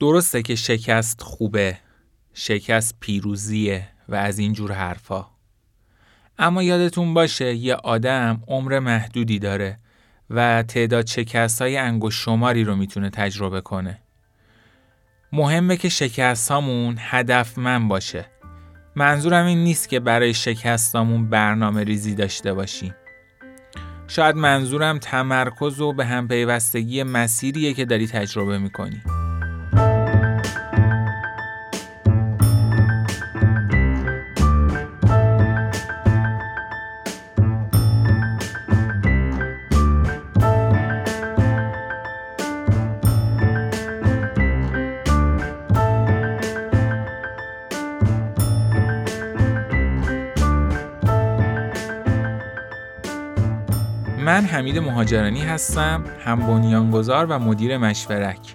درسته که شکست خوبه شکست پیروزیه و از این جور حرفا. اما یادتون باشه یه آدم عمر محدودی داره و تعداد شکست های انگوش شماری رو می‌تونه تجربه کنه. مهمه که شکست هامون هدفمند باشه. منظورم این نیست که برای شکستامون برنامه ریزی داشته باشیم. شاید منظورم تمرکز و به هم پیوستگی مسیریه که داری تجربه می‌کنی. مهاجرانی هستم هم بنیانگذار و مدیر مشورک.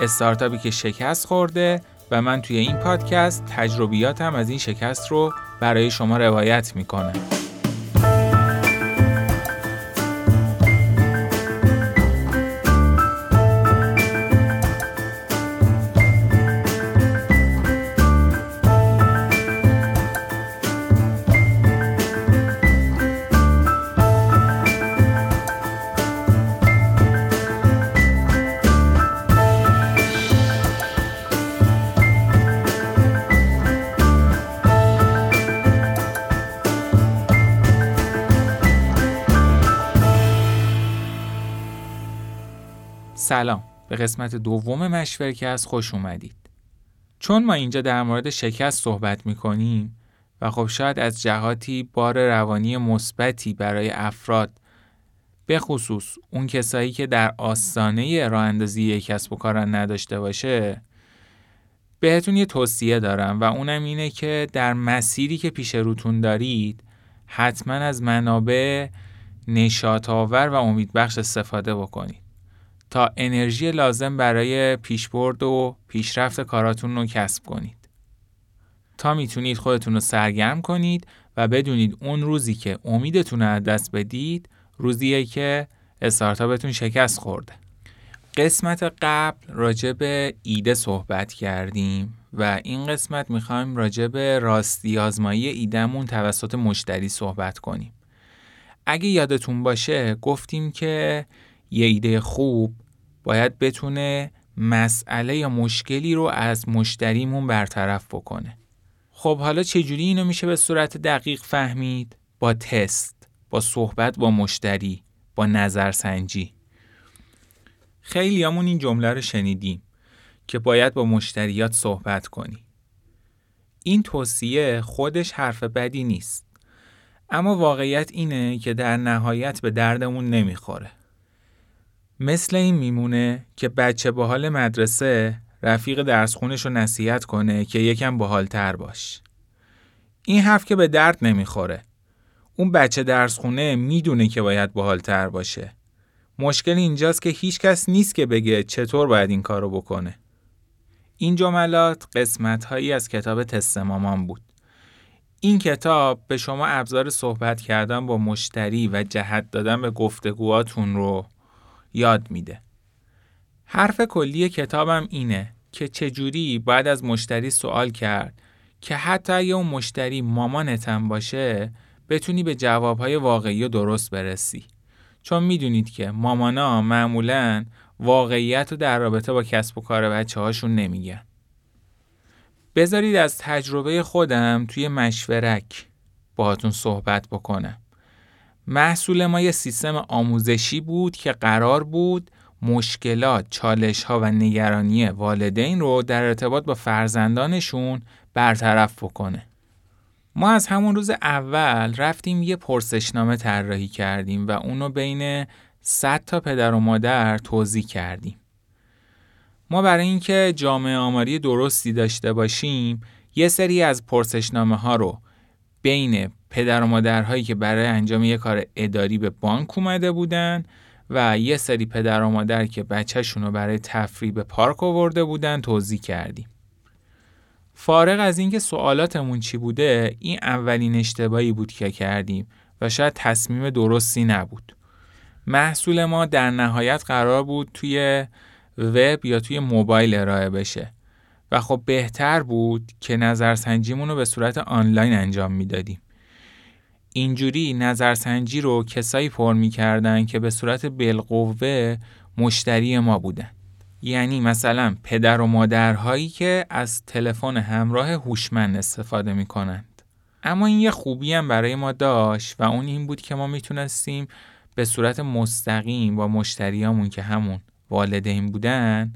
استارتاپی که شکست خورده و من توی این پادکست تجربیاتم از این شکست رو برای شما روایت می‌کنم. قسمت دوم مشورک از خوش اومدید. چون ما اینجا در مورد شکست صحبت می‌کنیم و خب شاید از جهاتی بار روانی مثبتی برای افراد به خصوص اون کسایی که در آستانه راه اندازی کسب و کار نداشته باشه بهتون یه توصیه دارم و اونم اینه که در مسیری که پیش روتون دارید حتما از منابع نشاط آور و امیدبخش استفاده بکنید. تا انرژی لازم برای پیشبرد و پیشرفت کاراتون رو کسب کنید. تا می‌تونید خودتون رو سرگرم کنید و بدونید اون روزی که امیدتون از دست بدید روزیه که استارتاپتون شکست خورده. قسمت قبل راجع به ایده صحبت کردیم و این قسمت می‌خوایم راجع به راستی آزمایی ایدهمون توسط مشتری صحبت کنیم. اگه یادتون باشه گفتیم که یه ایده خوب باید بتونه مسئله یا مشکلی رو از مشتریمون برطرف بکنه. خب حالا چجوری اینو میشه به صورت دقیق فهمید؟ با تست، با صحبت با مشتری، با نظرسنجی. خیلی همون این جمله رو شنیدیم که باید با مشتریات صحبت کنی. این توصیه خودش حرف بدی نیست. اما واقعیت اینه که در نهایت به دردمون نمی‌خوره. مثل این میمونه که بچه با حال مدرسه رفیق درس خونش رو نصیحت کنه که یکم باحالتر باش. این حرف که به درد نمی‌خوره. اون بچه درس خونه می‌دونه که باید باحالتر باشه. مشکل اینجاست که هیچ کس نیست که بگه چطور باید این کارو بکنه. این جملات قسمت هایی از کتاب تست مامان بود. این کتاب به شما ابزار صحبت کردن با مشتری و جهت دادن به گفتگوهاتون رو یاد میده. حرف کلی کتابم اینه که چجوری باید از مشتری سوال کرد که حتی اگه اون مشتری مامانتم باشه بتونی به جوابهای واقعی و درست برسی. چون می‌دونید که مامانا معمولا واقعیت رو در رابطه با کسب و کار بچه هاشون نمیگن. بذارید از تجربه خودم توی مشورک باهاتون صحبت بکنم. محصول ما یه سیستم آموزشی بود که قرار بود مشکلات، چالش ها و نگرانی والدین رو در ارتباط با فرزندانشون برطرف بکنه. ما از همون روز اول رفتیم یه پرسشنامه طراحی کردیم و اونو بین 100 تا پدر و مادر توضیح کردیم. ما برای اینکه جامعه آماری درستی داشته باشیم یه سری از پرسشنامه ها رو بین پدر و مادرهایی که برای انجام یه کار اداری به بانک اومده بودن و یه سری پدر و مادر که بچهشون رو برای تفریح به پارک آورده بودن توضیح کردیم. فارغ از اینکه سوالاتمون چی بوده این اولین اشتباهی بود که کردیم و شاید تصمیم درستی نبود. محصول ما در نهایت قرار بود توی وب یا توی موبایل ارائه بشه و خب بهتر بود که نظرسنجیمون رو به صورت آنلاین انجام می‌دادیم. اینجوری نظرسنجی رو کسایی پر می‌کردن که به صورت بالقوه مشتری ما بودن. یعنی مثلا پدر و مادرهایی که از تلفن همراه هوشمند استفاده می‌کنند. اما این یه خوبی هم برای ما داشت و اون این بود که ما می‌تونستیم به صورت مستقیم با مشتریامون که همون والدین بودن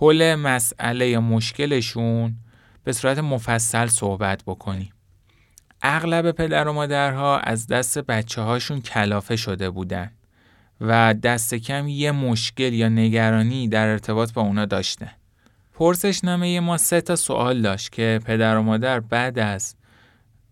حل مسئله یا مشکلشون به صورت مفصل صحبت بکنیم اغلب پدر و مادرها از دست بچه هاشون کلافه شده بودن و دست کم یه مشکل یا نگرانی در ارتباط با اونا داشته. پرسشنامه ما سه تا سوال داشت که پدر و مادر بعد از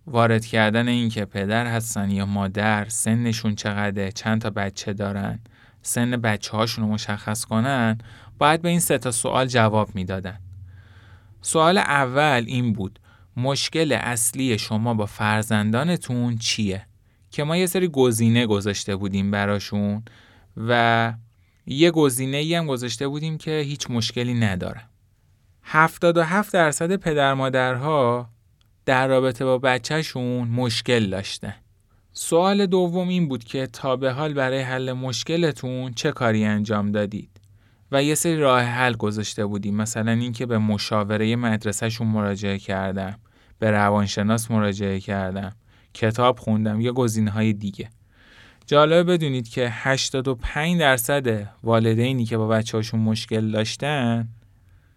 وارد کردن این که پدر هستن یا مادر سنشون چقدره چند تا بچه دارن سن بچه هاشون رو مشخص کنن باید به این سه تا سوال جواب می‌دادن. سوال اول این بود مشکل اصلی شما با فرزندانتون چیه؟ که ما یه سری گزینه گذاشته بودیم براشون و یه گزینه ای هم گذاشته بودیم که هیچ مشکلی نداره. 77 درصد پدر مادرها در رابطه با بچهشون مشکل داشته. سوال دوم این بود که تا به حال برای حل مشکلتون چه کاری انجام دادید؟ و یه سری راه حل گذاشته بودیم. مثلا اینکه به مشاوره مدرسهشون مراجعه کردم. به روانشناس مراجعه کردم. کتاب خوندم. یا گزینه های دیگه. جالبه بدونید که 85 درصد والدینی که با بچه هاشون مشکل داشتن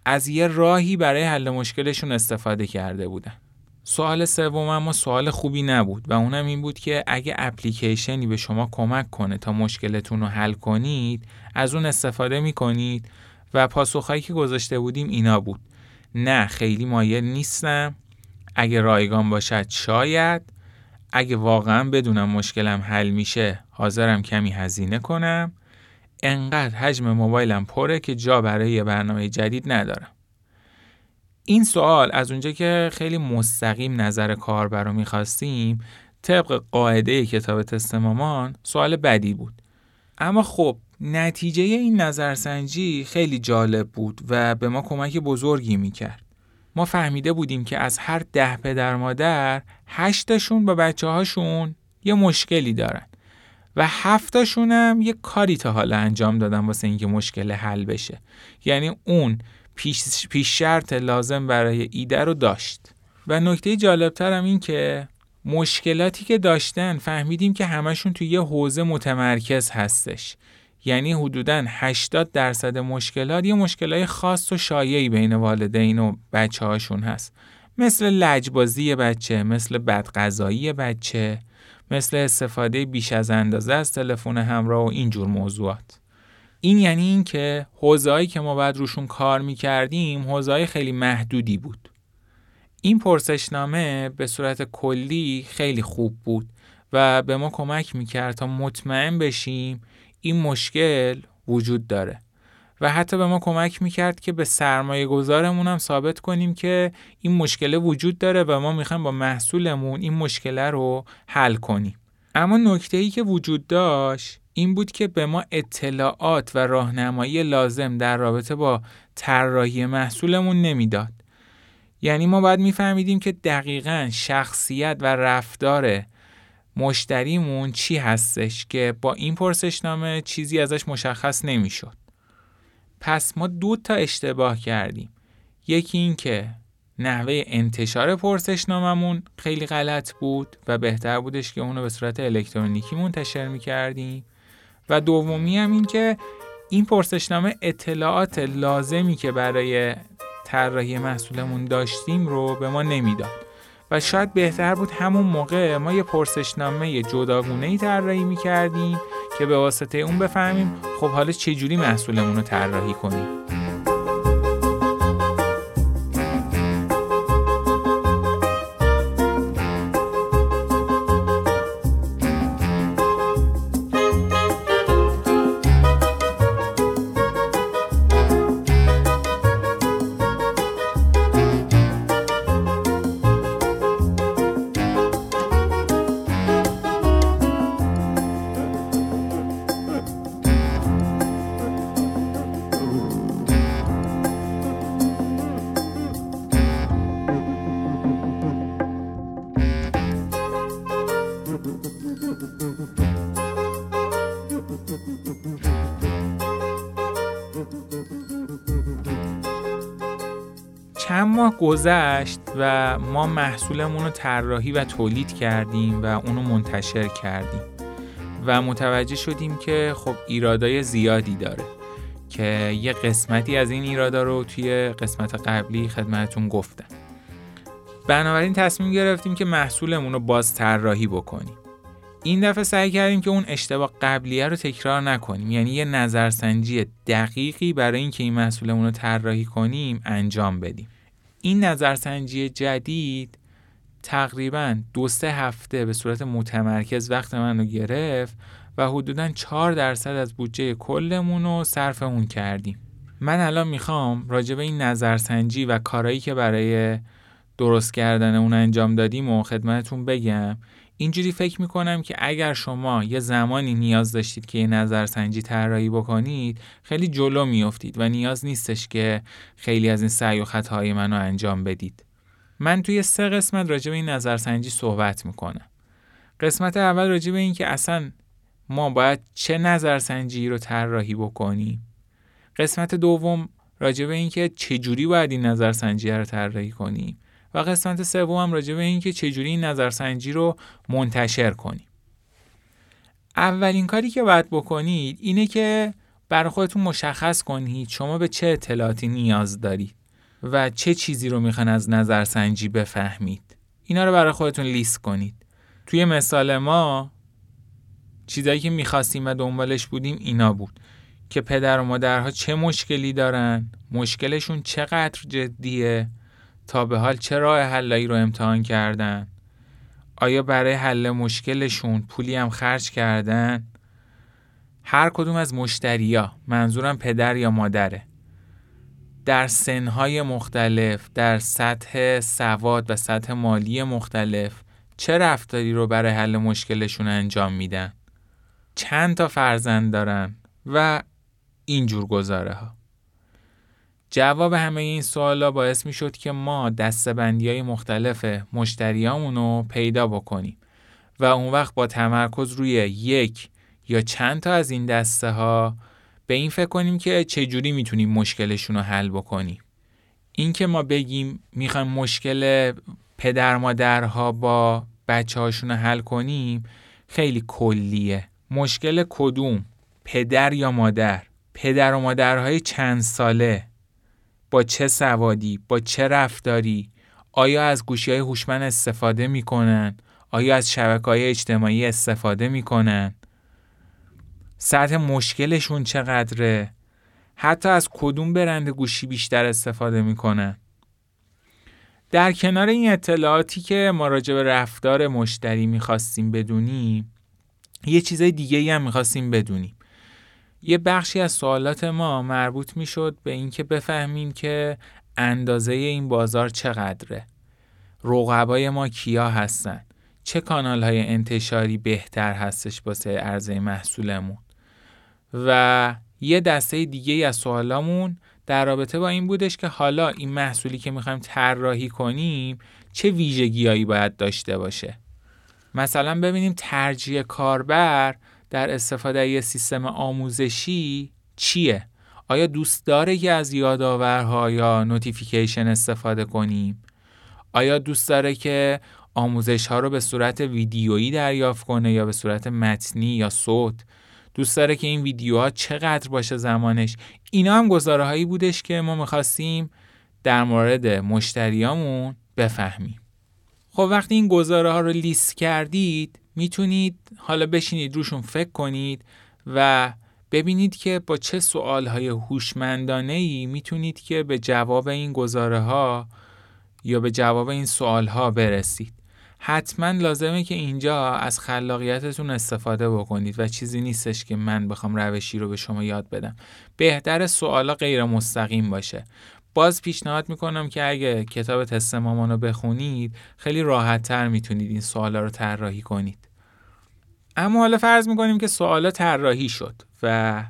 از یه راهی برای حل مشکلشون استفاده کرده بودن. سوال سوم اما سوال خوبی نبود و اونم این بود که اگه اپلیکیشنی به شما کمک کنه تا مشکلتون رو حل کنید از اون استفاده می‌کنید و پاسخهایی که گذاشته بودیم اینا بود. نه خیلی مایل نیستم. اگه رایگان باشد شاید. اگه واقعا بدونم مشکلم حل میشه حاضرم کمی هزینه کنم. انقدر حجم موبایلم پره که جا برای برنامه جدید ندارم. این سوال از اونجا که خیلی مستقیم نظر کاربر رو می‌خواستیم طبق قاعده کتاب تست مامان سوال بدی بود. اما خب نتیجه این نظرسنجی خیلی جالب بود و به ما کمک بزرگی می‌کرد. ما فهمیده بودیم که از هر ده پدر مادر هشتاشون با بچه هاشون یه مشکلی دارن و هفتاشون هم یه کاری تا حالا انجام دادن واسه اینکه مشکل حل بشه. یعنی اون پیش, پیش شرط لازم برای ایده رو داشت. و نکته جالبتر هم این که مشکلاتی که داشتن فهمیدیم که همشون توی یه حوزه متمرکز هستش. یعنی حدوداً 80 درصد مشکلات یه مشکلات خاص و شایعی بین والدین و بچه هاشون هست. مثل لجبازی بچه مثل بدغذایی بچه مثل استفاده بیش از اندازه از تلفن همراه و اینجور موضوعات. این یعنی اینکه حوزه‌ای که ما بعد روشون کار می‌کردیم حوزه‌های خیلی محدودی بود. این پرسشنامه به صورت کلی خیلی خوب بود و به ما کمک می‌کرد تا مطمئن بشیم این مشکل وجود داره و حتی به ما کمک می‌کرد که به سرمایه گذارمون هم ثابت کنیم که این مشکل وجود داره و ما می‌خوایم با محصولمون این مشکل رو حل کنیم. اما نکته ای که وجود داشت این بود که به ما اطلاعات و راهنمایی لازم در رابطه با طراحی محصولمون نمی‌داد یعنی ما باید میفهمیدیم که دقیقا شخصیت و رفتار مشتریمون چی هستش که با این پرسشنامه چیزی ازش مشخص نمی‌شد. پس ما دو تا اشتباه کردیم. یکی این که نحوه انتشار پرسشناممون خیلی غلط بود و بهتر بودش که اونو به صورت الکترونیکی منتشر می‌کردیم و دومی هم این که این پرسشنامه اطلاعات لازمی که برای طراحی محصولمون داشتیم رو به ما نمی‌داد. و شاید بهتر بود همون موقع ما یه پرسشنامه جداگونه ای طراحی می‌کردیم که به واسطه اون بفهمیم خب حالا چجوری محصولمون رو طراحی کنیم. چند ماه گذشت و ما محصولمون رو طراحی و تولید کردیم و اونو منتشر کردیم. و متوجه شدیم که خب ایرادای زیادی داره که یه قسمتی از این ایرادا رو توی قسمت قبلی خدمتون گفتم. بنابراین تصمیم گرفتیم که محصولمون رو باز طراحی بکنیم. این دفعه سعی کردیم که اون اشتباه قبلیه رو تکرار نکنیم. یعنی یه نظرسنجی دقیقی برای اینکه این محصولمون رو طراحی کنیم انجام بدیم. این نظرسنجی جدید تقریبا دو سه هفته به صورت متمرکز وقت من رو گرفت و حدودا 4 درصد از بودجه کلمون رو صرف اون کردیم. من الان می‌خوام راجع به این نظرسنجی و کارهایی که برای درست کردن اون انجام دادیم و خدمتتون بگم. اینجوری فکر می‌کنم که اگر شما یه زمانی نیاز داشتید که یه نظرسنجی طراحی بکنید خیلی جلو میافتید و نیاز نیستش که خیلی از این سعی و خطاهای منو انجام بدید. من توی سه قسمت راجع به این نظرسنجی صحبت می‌کنم. قسمت اول راجع به این که اصلا ما باید چه نظرسنجی رو طراحی بکنیم. قسمت دوم راجع به این که چجوری باید این نظرسنجی رو طراحی کنیم. و قسمت سوم راجع به اینکه چجوری این نظرسنجی رو منتشر کنیم. اولین کاری که باید بکنید اینه که برای خودتون مشخص کنید شما به چه اطلاعاتی نیاز دارید و چه چیزی رو می‌خوان از نظرسنجی بفهمید. اینا رو برای خودتون لیست کنید. توی مثال ما چیزایی که می‌خواستیم و دنبالش بودیم اینا بود که پدر و مادرها چه مشکلی دارن مشکلشون چقدر جدیه تا به حال چه راه حلایی رو امتحان کردن؟ آیا برای حل مشکلشون پولی هم خرج کردن؟ هر کدوم از مشتریا منظورم پدر یا مادره در سنهای مختلف در سطح سواد و سطح مالی مختلف چه رفتاری رو برای حل مشکلشون انجام میدن؟ چند تا فرزند دارن و اینجور گزاره ها جواب همه این سوالا باعث می شد که ما دستبندی های مختلف مشتریامون رو پیدا بکنیم و اون وقت با تمرکز روی یک یا چند تا از این دسته ها به این فکر کنیم که چجوری می‌تونیم مشکلشون رو حل بکنیم. این که ما بگیم می‌خوایم مشکل پدر مادرها با بچه هاشون رو حل کنیم خیلی کلیه. مشکل کدوم؟ پدر یا مادر؟ پدر و مادرهای چند ساله؟ با چه سوادی با چه رفتاری آیا از گوشی های هوشمند استفاده می‌کنن؟ آیا از شبکه های اجتماعی استفاده می‌کنن؟ سطح مشکلشون چقدره؟ حتی از کدوم برند گوشی بیشتر استفاده می‌کنن؟ در کنار این اطلاعاتی که ما راجع به رفتار مشتری می‌خواستیم بدونیم یه چیزای دیگه هم می‌خواستیم بدونیم. یه بخشی از سوالات ما مربوط می‌شد به اینکه بفهمیم که اندازه این بازار چقدره. رقبای ما کیا هستن؟ چه کانال های انتشاری بهتر هستش واسه عرضه محصولمون؟ و یه دسته دیگه از سوالامون در رابطه با این بودش که حالا این محصولی که می‌خوایم طراحی کنیم چه ویژگیهایی باید داشته باشه؟ مثلا ببینیم ترجیح کاربر در استفاده یه سیستم آموزشی چیه؟ آیا دوست داره که از یادآورها یا نوتیفیکیشن استفاده کنیم؟ آیا دوست داره که آموزش ها رو به صورت ویدیویی دریافت کنه یا به صورت متنی یا صوت؟ دوست داره که این ویدیوها چقدر باشه زمانش؟ اینا هم گزاره هایی بودش که ما می‌خواستیم در مورد مشتریامون بفهمیم. خب وقتی این گزاره ها رو لیست کردید می‌تونید حالا بشینید روشون فکر کنید و ببینید که با چه سوال های هوشمندانه ای می‌تونید که به جواب این گزاره ها یا به جواب این سوال ها برسید. حتما لازمه که اینجا از خلاقیتتون استفاده بکنید و چیزی نیستش که من بخوام روشی رو به شما یاد بدم. بهتر سوالا غیر مستقیم باشه. باز پیشنهاد می‌کنم که اگه کتاب تست مامان رو بخونید خیلی راحت تر می‌تونید این سوالا رو طراحی کنید. اما حالا فرض می‌کنیم که سوالا طراحی شد و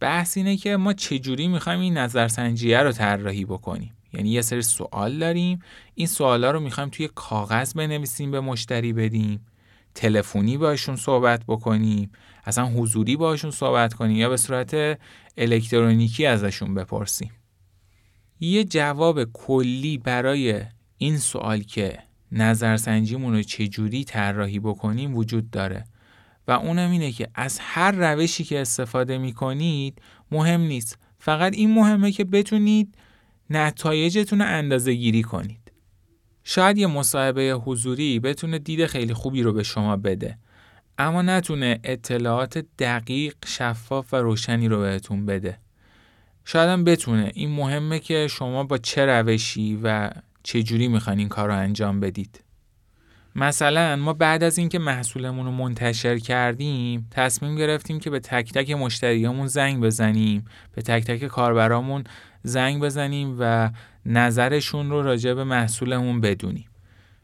بحث اینه که ما چجوری می‌خوایم این نظرسنجیه رو طراحی بکنیم. یعنی یه سری سوال داریم این سوالا رو می‌خوایم توی کاغذ بنویسیم به مشتری بدیم تلفنی باشون صحبت بکنیم اصلا حضوری باشون صحبت کنیم یا به صورت الکترونیکی ازشون بپرسیم. یه جواب کلی برای این سوال که نظرسنجیمون رو چجوری طراحی بکنیم وجود داره. و اونم اینه که از هر روشی که استفاده می‌کنید مهم نیست. فقط این مهمه که بتونید نتایجتون رو اندازه گیری کنید. شاید یه مصاحبه حضوری بتونه دید خیلی خوبی رو به شما بده. اما نتونه اطلاعات دقیق شفاف و روشنی رو بهتون بده. شاید هم بتونه. این مهمه که شما با چه روشی و چه جوری می‌خواین این کار رو انجام بدید. مثلا ما بعد از اینکه محصولمون رو منتشر کردیم تصمیم گرفتیم که به تک تک مشتریامون زنگ بزنیم. به تک تک کاربرامون زنگ بزنیم و نظرشون رو راجع به محصولمون بدونیم.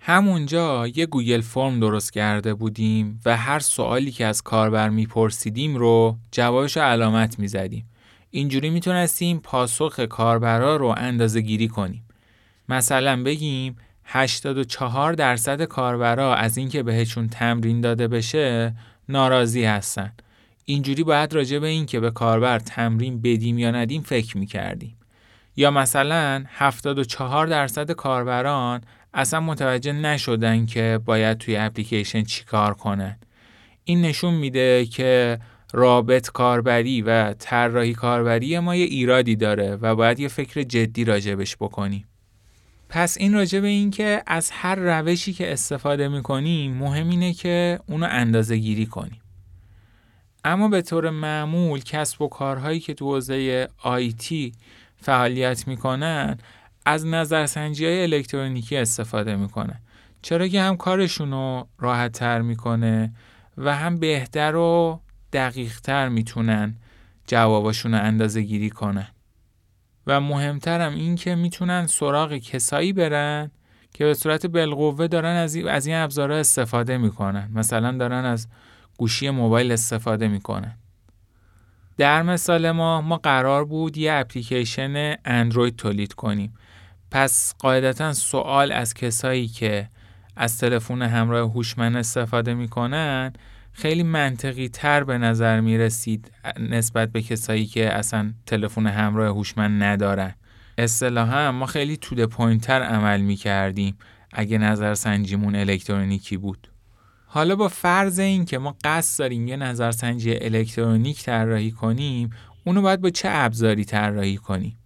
همونجا یه گوگل فرم درست کرده بودیم و هر سوالی که از کاربر میپرسیدیم رو جوابش علامت می‌زدیم. اینجوری می‌تونستیم پاسخ کاربرا رو اندازه گیری کنیم. مثلا بگیم 84 درصد کاربرا از اینکه بهشون تمرین داده بشه ناراضی هستن. اینجوری باید راجع به این که به کاربر تمرین بدیم یا ندیم فکر می‌کردیم. یا مثلا 74 درصد کاربران اصلا متوجه نشدن که باید توی اپلیکیشن چیکار کنن. این نشون میده که رابط کاربری و طراحی کاربری ما یه ایرادی داره و باید یه فکر جدی راجبش بکنیم. پس این راجع به این که از هر روشی که استفاده می‌کنیم مهم اینه که اونو اندازه گیری کنیم. اما به طور معمول کسب و کارهایی که تو حوزه آیتی فعالیت می‌کنن از نظرسنجی های الکترونیکی استفاده می‌کنن. چرا که هم کارشون رو راحت تر می‌کنه و هم بهتر و دقیق تر می‌تونن جواباشون رو اندازه گیری کنن. و مهمترم این که می‌تونن سراغ کسایی برن که به صورت بالقوه دارن از از این ابزارها استفاده می‌کنن. مثلا دارن از گوشی موبایل استفاده می‌کنن. در مثال ما ما قرار بود یه اپلیکیشن اندروید تولید کنیم. پس قاعدتا سوال از کسایی که از تلفن همراه هوشمند استفاده می‌کنن خیلی منطقی تر به نظر می رسید نسبت به کسایی که اصلا تلفن همراه هوشمند ندارن. اصطلاحا ما خیلی تو پوینتر عمل می کردیم اگه نظر سنجیمون الکترونیکی بود. حالا با فرض این که ما قصد داریم یه نظرسنجی الکترونیک طراحی کنیم اونو باید با چه ابزاری طراحی کنیم؟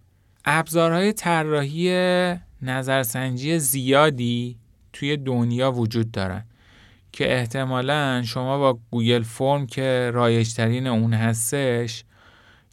ابزارهای طراحی نظرسنجی زیادی توی دنیا وجود دارن. که احتمالا شما با گوگل فرم که رایجترین اون هستش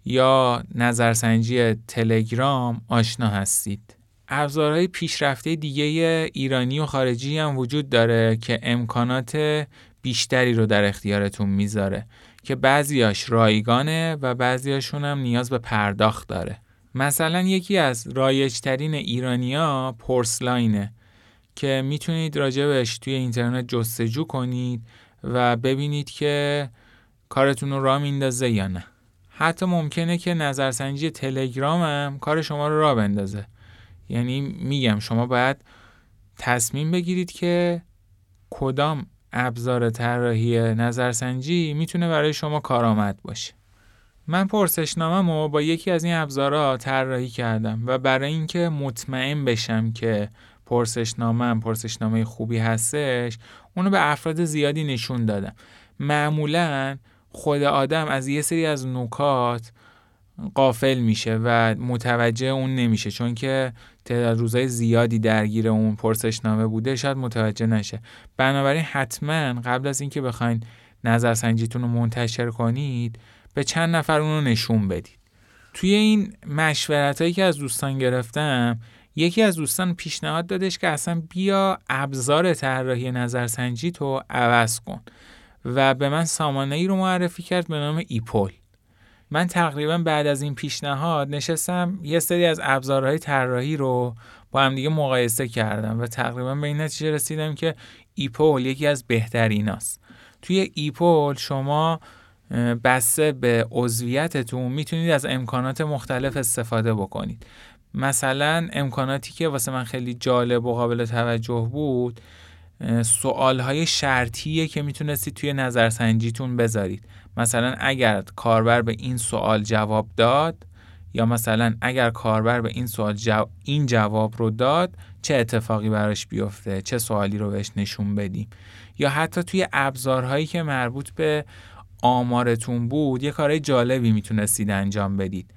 یا نظرسنجی تلگرام آشنا هستید. ابزارهای پیشرفته دیگه ایرانی و خارجی هم وجود داره که امکانات بیشتری رو در اختیارتون می‌ذاره که بعضیاش رایگانه و بعضیاشون هم نیاز به پرداخت داره. مثلا یکی از رایجترین ایرانیا پورسلاینه. که می‌تونید راجبش توی اینترنت جستجو کنید و ببینید که کارتون رو را میندازه یا نه. حتی ممکنه که نظرسنجی تلگرام هم کار شما رو را بندازه. یعنی میگم شما باید تصمیم بگیرید که کدام ابزار طراحی نظرسنجی می‌تونه برای شما کارآمد باشه. من پرسشنامه رو با یکی از این ابزارها طراحی کردم و برای اینکه مطمئن بشم که پرسشنامه پرسشنامه خوبی هستش اونو به افراد زیادی نشون دادم. معمولا خود آدم از یه سری از نکات قافل میشه و متوجه اون نمیشه چون که تعداد روزهای زیادی درگیر اون پرسشنامه بوده شاید متوجه نشه. بنابراین حتما قبل از اینکه بخواین نظرسنجیتون رو منتشر کنید به چند نفر اون رو نشون بدید. توی این مشورت هایی که از دوستان گرفتم یکی از دوستان پیشنهاد دادش که اصلا بیا ابزار طراحی نظرسنجی تو عوض کن. و به من سامانه ای رو معرفی کرد به نام ایپول من تقریبا بعد از این پیشنهاد نشستم یه سری از ابزارهای طراحی رو با هم دیگه مقایسه کردم و تقریبا به این نتیجه رسیدم که ایپول یکی از بهتریناست توی ایپول شما بسته به عضویتتون می‌تونید از امکانات مختلف استفاده بکنید. مثلا امکاناتی که واسه من خیلی جالب و قابل توجه بود سوال های شرطیه که می‌تونستید توی نظرسنجیتون بذارید. مثلا اگر کاربر به این سوال جواب داد یا مثلا اگر کاربر به این سوال این جواب رو داد چه اتفاقی براش بیفته؟ چه سوالی رو بهش نشون بدیم؟ یا حتی توی ابزارهایی که مربوط به آمارتون بود یه کارهای جالبی می‌تونستید انجام بدید.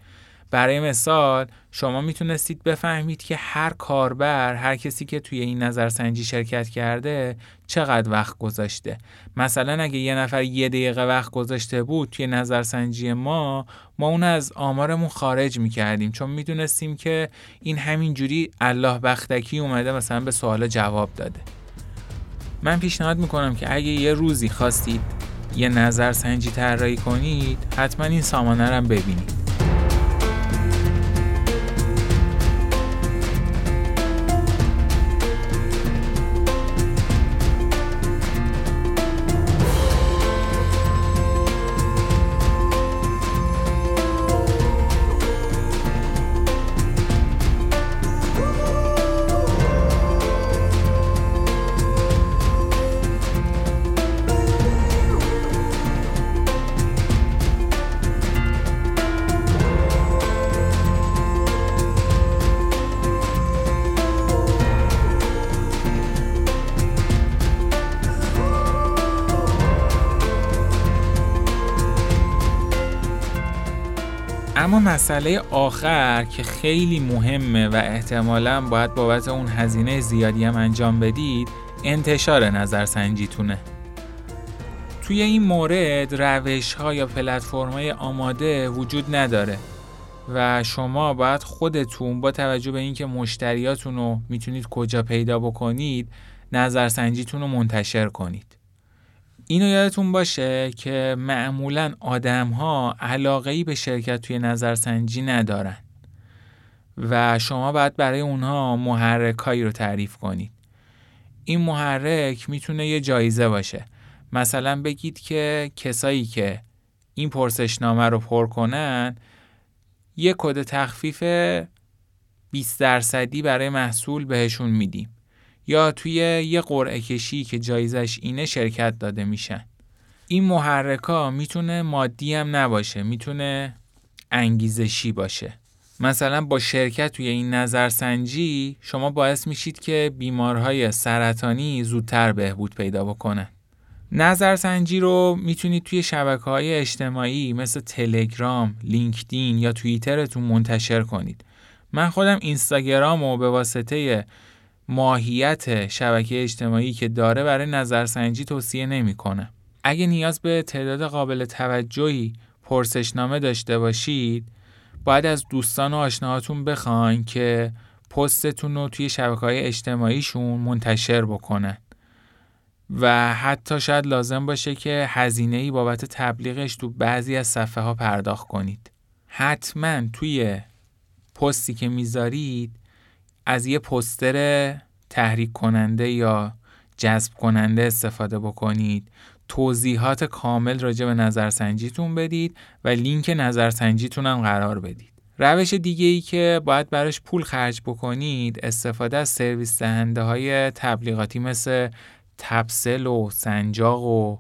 برای مثال شما می‌تونستید بفهمید که هر کاربر هر کسی که توی این نظرسنجی شرکت کرده چقدر وقت گذاشته. مثلا اگه یه نفر یه دقیقه وقت گذاشته بود توی نظرسنجی ما ما اون از آمارمون خارج می‌کردیم. چون می‌دونستیم که این همینجوری الله بختکی اومده مثلا به سوال جواب داده. من پیشنهاد می‌کنم که اگه یه روزی خواستید یه نظرسنجی طراحی کنید حتما این سامانه رو ببینید. مسئله آخر که خیلی مهمه و احتمالا باید بابت اون هزینه زیادی هم انجام بدید انتشار نظرسنجیتونه. توی این مورد روش ها یا پلتفرم های آماده وجود نداره و شما باید خودتون با توجه به اینکه مشتریاتون رو می‌تونید کجا پیدا بکنید نظرسنجیتون رو منتشر کنید. اینو یادتون باشه که معمولا آدم ها علاقه به شرکت توی نظرسنجی ندارن و شما باید برای اونها محرکایی رو تعریف کنید. این محرک می‌تونه یه جایزه باشه. مثلا بگید که کسایی که این پرسشنامه رو پر کنن یه کد تخفیف 20 درصدی برای محصول بهشون میدیم. یا توی یه قرعه کشی که جایزش اینه شرکت داده میشن. این محرکا می‌تونه مادی هم نباشه می‌تونه انگیزشی باشه. مثلا با شرکت توی این نظرسنجی شما باعث میشید که بیمارهای سرطانی زودتر بهبود پیدا بکنن. نظرسنجی رو می‌تونید توی شبکه های اجتماعی مثل تلگرام، لینکدین یا توییترتون منتشر کنید. من خودم اینستاگرام رو به واسطه ماهیت شبکه اجتماعی که داره برای نظرسنجی توصیه نمی‌کنه. اگه نیاز به تعداد قابل توجهی پرسشنامه داشته باشید باید از دوستان و آشناهاتون بخواین که پستتون رو توی شبکه های اجتماعیشون منتشر بکنن و حتی شاید لازم باشه که هزینه ای بابت تبلیغش تو بعضی از صفحه ها پرداخت کنید حتما توی پستی که می‌ذارید از یه پستر تحریک کننده یا جذب کننده استفاده بکنید. توضیحات کامل راجع به نظرسنجیتون بدید و لینک نظرسنجیتون هم قرار بدید. روش دیگه ای که باید براش پول خرج بکنید استفاده از سرویس دهنده های تبلیغاتی مثل تپسل و سنجاق و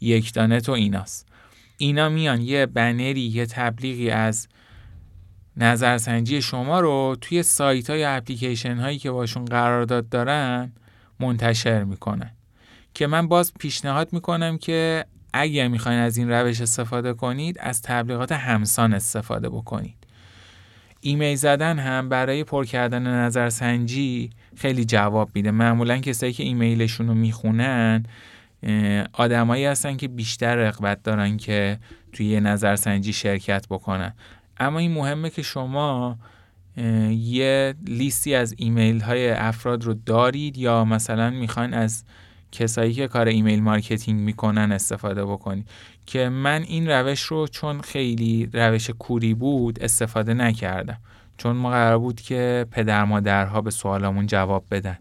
یکدانت و ایناست. اینا میان. یه بنری یه تبلیغی از نظرسنجی شما رو توی سایت های اپلیکیشن هایی که باشون قرارداد دارن منتشر می‌کنن. که من باز پیشنهاد می‌کنم که اگر می‌خواین از این روش استفاده کنید از تبلیغات همسان استفاده بکنید. ایمیل زدن هم برای پر کردن نظرسنجی خیلی جواب میده. معمولا کسایی که ایمیلشون رو می‌خونن آدمایی هستن که بیشتر رغبت دارن که توی نظرسنجی شرکت بکنن. اما این مهمه که شما یه لیستی از ایمیل های افراد رو دارید یا مثلا می‌خواین از کسایی که کار email marketing می‌کنن استفاده بکنید. که من این روش رو چون خیلی روش کوری بود استفاده نکردم. چون ما قرار بود که پدر مادرها به سوالامون جواب بدن.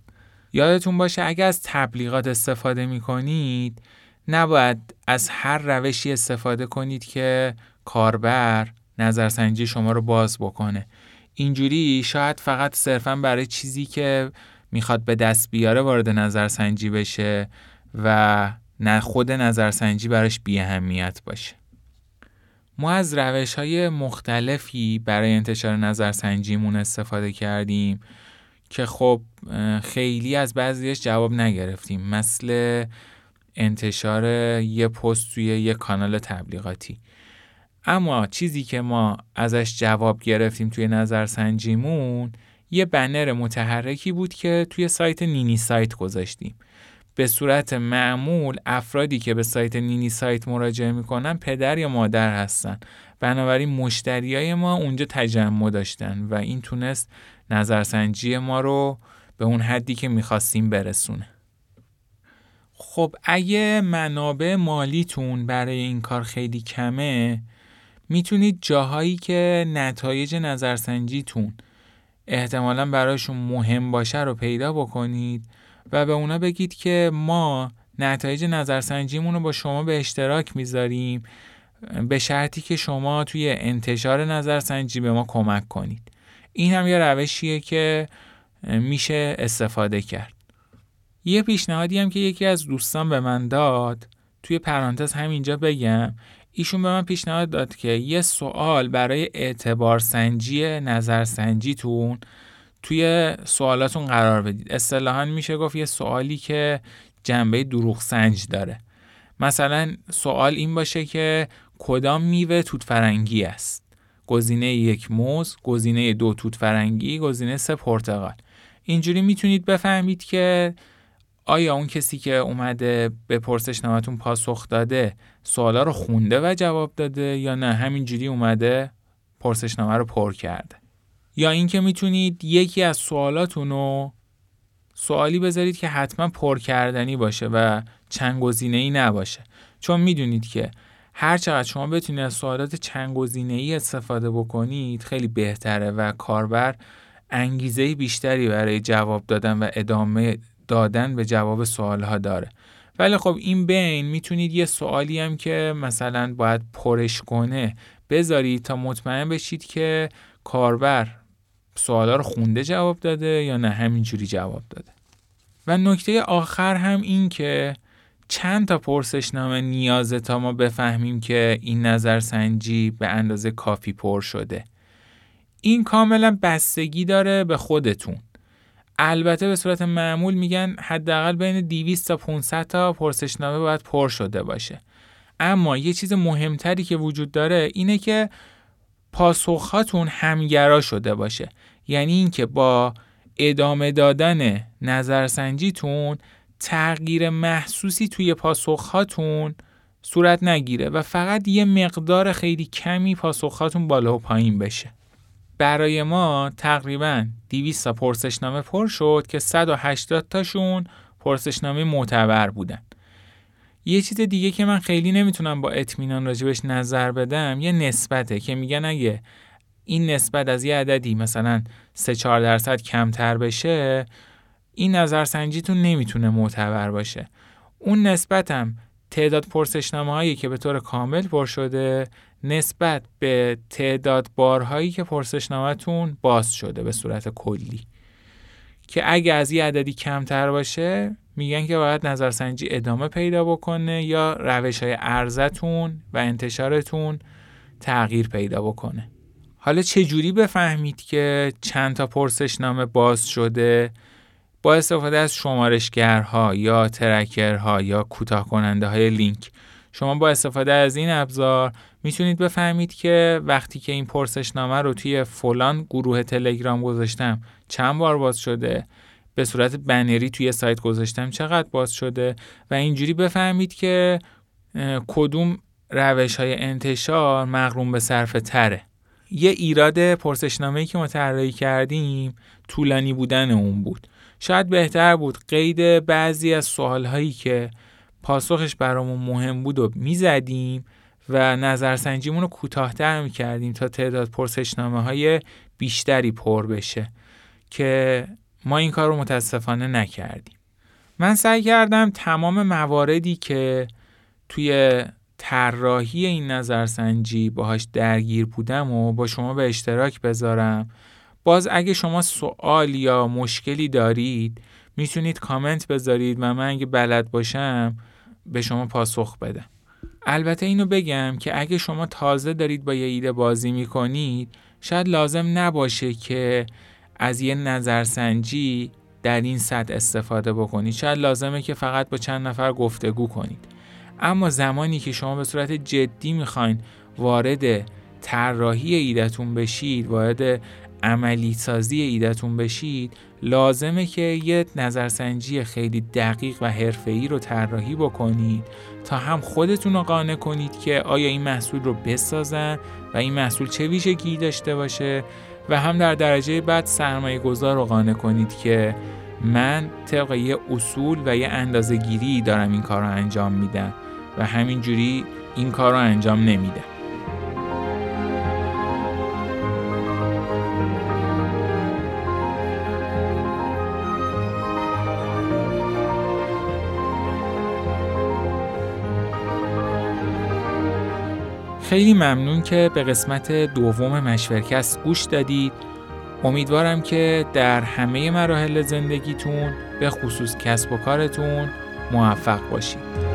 یادتون باشه اگر از تبلیغات استفاده می‌کنید نباید از هر روشی استفاده کنید که کاربر نظرسنجی شما رو باز بکنه. اینجوری شاید فقط صرفا برای چیزی که می‌خواد به دست بیاره وارد نظرسنجی بشه و نه خود نظرسنجی براش بی اهمیت باشه. ما از روش های مختلفی برای انتشار نظرسنجیمون استفاده کردیم که خب خیلی از بعضیش جواب نگرفتیم مثل انتشار یه پست توی یه کانال تبلیغاتی. اما چیزی که ما ازش جواب گرفتیم توی نظرسنجیمون یه بنر متحرکی بود که توی سایت نینی سایت گذاشتیم. به صورت معمول افرادی که به سایت نینی سایت مراجعه می‌کنن پدر یا مادر هستن. بنابراین مشتریای ما اونجا تجمع داشتن و این تونست نظرسنجی ما رو به اون حدی که می‌خواستیم برسونه. خب اگه منابع مالیتون برای این کار خیلی کمه می‌تونید جاهایی که نتایج نظرسنجیتون احتمالا براشون مهم باشه رو پیدا بکنید و به اونا بگید که ما نتایج نظرسنجیمون رو با شما به اشتراک می‌ذاریم به شرطی که شما توی انتشار نظرسنجی به ما کمک کنید. این هم یه روشیه که میشه استفاده کرد. یه پیشنهادی هم که یکی از دوستان به من داد توی پرانتز همینجا بگم ایشون به من پیشنهاد داد که یه سوال برای اعتبار سنجی نظرسنجیتون توی سوالاتون قرار بدید. اصطلاحا میشه گفت یه سوالی که جنبه دروغ سنج داره. مثلا سوال این باشه که کدام میوه توت فرنگی است؟ گزینه یک موز گزینه دو توت فرنگی گزینه سه پرتقال. اینجوری می‌تونید بفهمید که آیا اون کسی که اومده به پرسشنامهتون پاسخ داده سوالا رو خونده و جواب داده یا نه؟ همینجوری اومده پرسشنامه رو پر کرده. یا اینکه می‌تونید یکی از سوالاتون رو سوالی بذارید که حتما پر کردنی باشه و چند گزینه ای نباشه. چون می‌دونید که هر چقدر شما بتونید از سوالات چند گزینه ای استفاده بکنید خیلی بهتره و کاربر انگیزه بیشتری برای جواب دادن و ادامه دادن به جواب سوالها داره. ولی خب این بین می‌تونید یه سوالی هم که مثلا باید پرش کنه بذارید تا مطمئن بشید که کاربر سوالا رو خونده جواب داده یا نه همینجوری جواب داده. و نکته آخر هم این که چند تا پرسشنامه نیازه تا ما بفهمیم که این نظرسنجی به اندازه کافی پر شده. این کاملا بستگی داره به خودتون. البته به صورت معمول میگن حداقل بین 200 تا 500 تا پرسشنامه باید پر شده باشه. اما یه چیز مهمتری که وجود داره اینه که پاسخهاتون همگرا شده باشه. یعنی اینکه با ادامه دادن نظرسنجیتون تغییر محسوسی توی پاسخهاتون صورت نگیره و فقط یه مقدار خیلی کمی پاسخهاتون بالا و پایین بشه. برای ما تقریبا 200 تا پرسشنامه پر شد که 180 تاشون پرسشنامه معتبر بودن. یه چیز دیگه که من خیلی نمی‌تونم با اطمینان راجبش نظر بدم یه نسبته که میگن اگه این نسبت از یه عددی مثلا 3 4 درصد کمتر بشه این نظرسنجیتون نمی‌تونه معتبر باشه. اون نسبتم تعداد پرسشنامه هایی که به طور کامل پر شده نسبت به تعداد بارهایی که پرسشنامهتون باز شده به صورت کلی. که اگه از یه عددی کمتر باشه میگن که باید نظرسنجی ادامه پیدا بکنه یا روش های ارزتون و انتشارتون تغییر پیدا بکنه. حالا چجوری بفهمید که چند تا پرسشنامه باز شده با استفاده از شمارشگرها یا ترکرها یا کوتاه کننده های لینک؟ شما با استفاده از این ابزار می‌تونید بفهمید که وقتی که این پرسشنامه رو توی فلان گروه تلگرام گذاشتم چند بار باز شده؟ به صورت بنری توی سایت گذاشتم چقدر باز شده؟ و اینجوری بفهمید که کدوم روش های انتشار مغروم به صرف تره. یه ایراد پرسشنامه که ما طراحی کردیم طولانی بودن اون بود. شاید بهتر بود قید بعضی از سوال هایی که پاسخش برامون مهم بود و می‌زدیم و نظرسنجیمون رو کوتاهتر می‌کردیم تا تعداد پرسشنامه های بیشتری پر بشه که ما این کار رو متاسفانه نکردیم. من سعی کردم تمام مواردی که توی طراحی این نظرسنجی باهاش درگیر بودم و با شما به اشتراک بذارم باز اگه شما سوال یا مشکلی دارید می‌تونید کامنت بذارید و من اگه بلد باشم به شما پاسخ بدم البته اینو بگم که اگه شما تازه دارید با یه ایده بازی می‌کنید شاید لازم نباشه که از یه نظرسنجی در این سطح استفاده بکنید. شاید لازمه که فقط با چند نفر گفتگو کنید. اما زمانی که شما به صورت جدی می‌خواین وارد طراحی ایدهتون بشید وارد عملی سازی ایدهتون بشید لازمه که یه نظرسنجی خیلی دقیق و حرفه‌ای رو طراحی بکنید تا هم خودتون رو قانع کنید که آیا این محصول رو بسازن و این محصول چه ویژگی داشته باشه و هم در درجه بعد سرمایه گذار رو قانع کنید که من طبق یه اصول و یه اندازه گیری دارم این کار رو انجام میدم و همینجوری این کار رو انجام نمیدم. خیلی ممنون که به قسمت دوم مشورکست گوش دادید. امیدوارم که در همه مراحل زندگیتون به خصوص کسب و کارتون موفق باشید.